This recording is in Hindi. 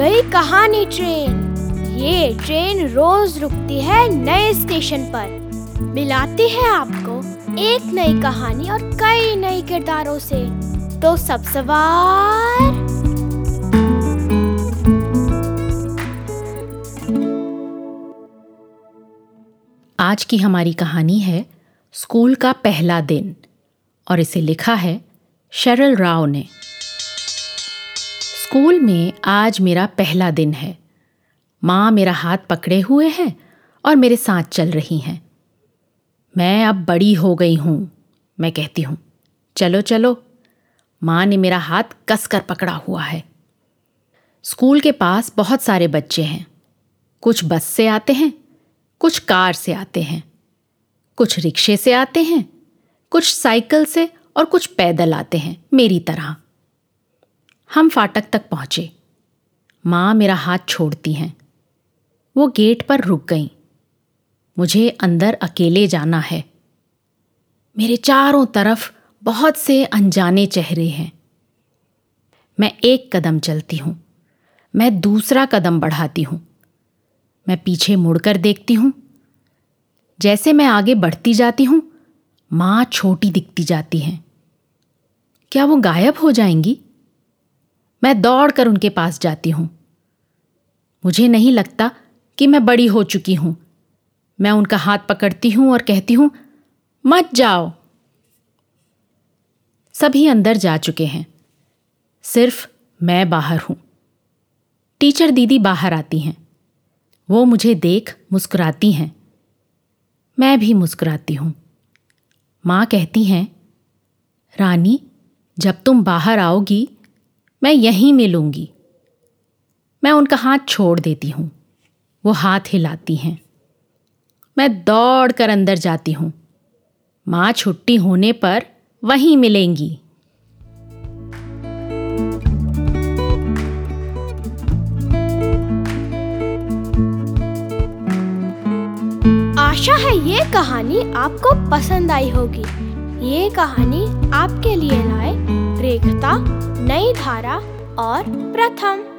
कहानी ट्रेन। ये ट्रेन रोज रुकती है नए स्टेशन पर। मिलाती है आपको एक नई कहानी और कई नए किरदारों से। तो सब सवार। आज की हमारी कहानी है स्कूल का पहला दिन, और इसे लिखा है शरल राव ने। स्कूल में आज मेरा पहला दिन है। माँ मेरा हाथ पकड़े हुए हैं और मेरे साथ चल रही हैं। मैं अब बड़ी हो गई हूँ, मैं कहती हूँ, चलो चलो। माँ ने मेरा हाथ कस कर पकड़ा हुआ है। स्कूल के पास बहुत सारे बच्चे हैं। कुछ बस से आते हैं, कुछ कार से आते हैं, कुछ रिक्शे से आते हैं, कुछ साइकिल से और कुछ पैदल आते हैं, मेरी तरह। हम फाटक तक पहुँचे। माँ मेरा हाथ छोड़ती हैं। वो गेट पर रुक गई। मुझे अंदर अकेले जाना है। मेरे चारों तरफ़ बहुत से अनजाने चेहरे हैं। मैं एक कदम चलती हूँ। मैं दूसरा कदम बढ़ाती हूँ। मैं पीछे मुड़कर देखती हूँ। जैसे मैं आगे बढ़ती जाती हूँ, माँ छोटी दिखती जाती हैं। क्या वो गायब हो जाएँगी? मैं दौड़कर उनके पास जाती हूँ। मुझे नहीं लगता कि मैं बड़ी हो चुकी हूँ। मैं उनका हाथ पकड़ती हूँ और कहती हूँ, मत जाओ। सभी अंदर जा चुके हैं। सिर्फ़ मैं बाहर हूँ। टीचर दीदी बाहर आती हैं। वो मुझे देख मुस्कुराती हैं। मैं भी मुस्कुराती हूँ। माँ कहती हैं, रानी, जब तुम बाहर आओगी मैं यहीं मिलूँगी। मैं उनका हाथ छोड़ देती हूँ। वो हाथ हिलाती हैं। मैं दौड़ कर अंदर जाती हूँ। माँ छुट्टी होने पर वहीं मिलेंगी। आशा है ये कहानी आपको पसंद आई होगी। ये कहानी आपके लिए लाए रेखता नई धारा और प्रथम।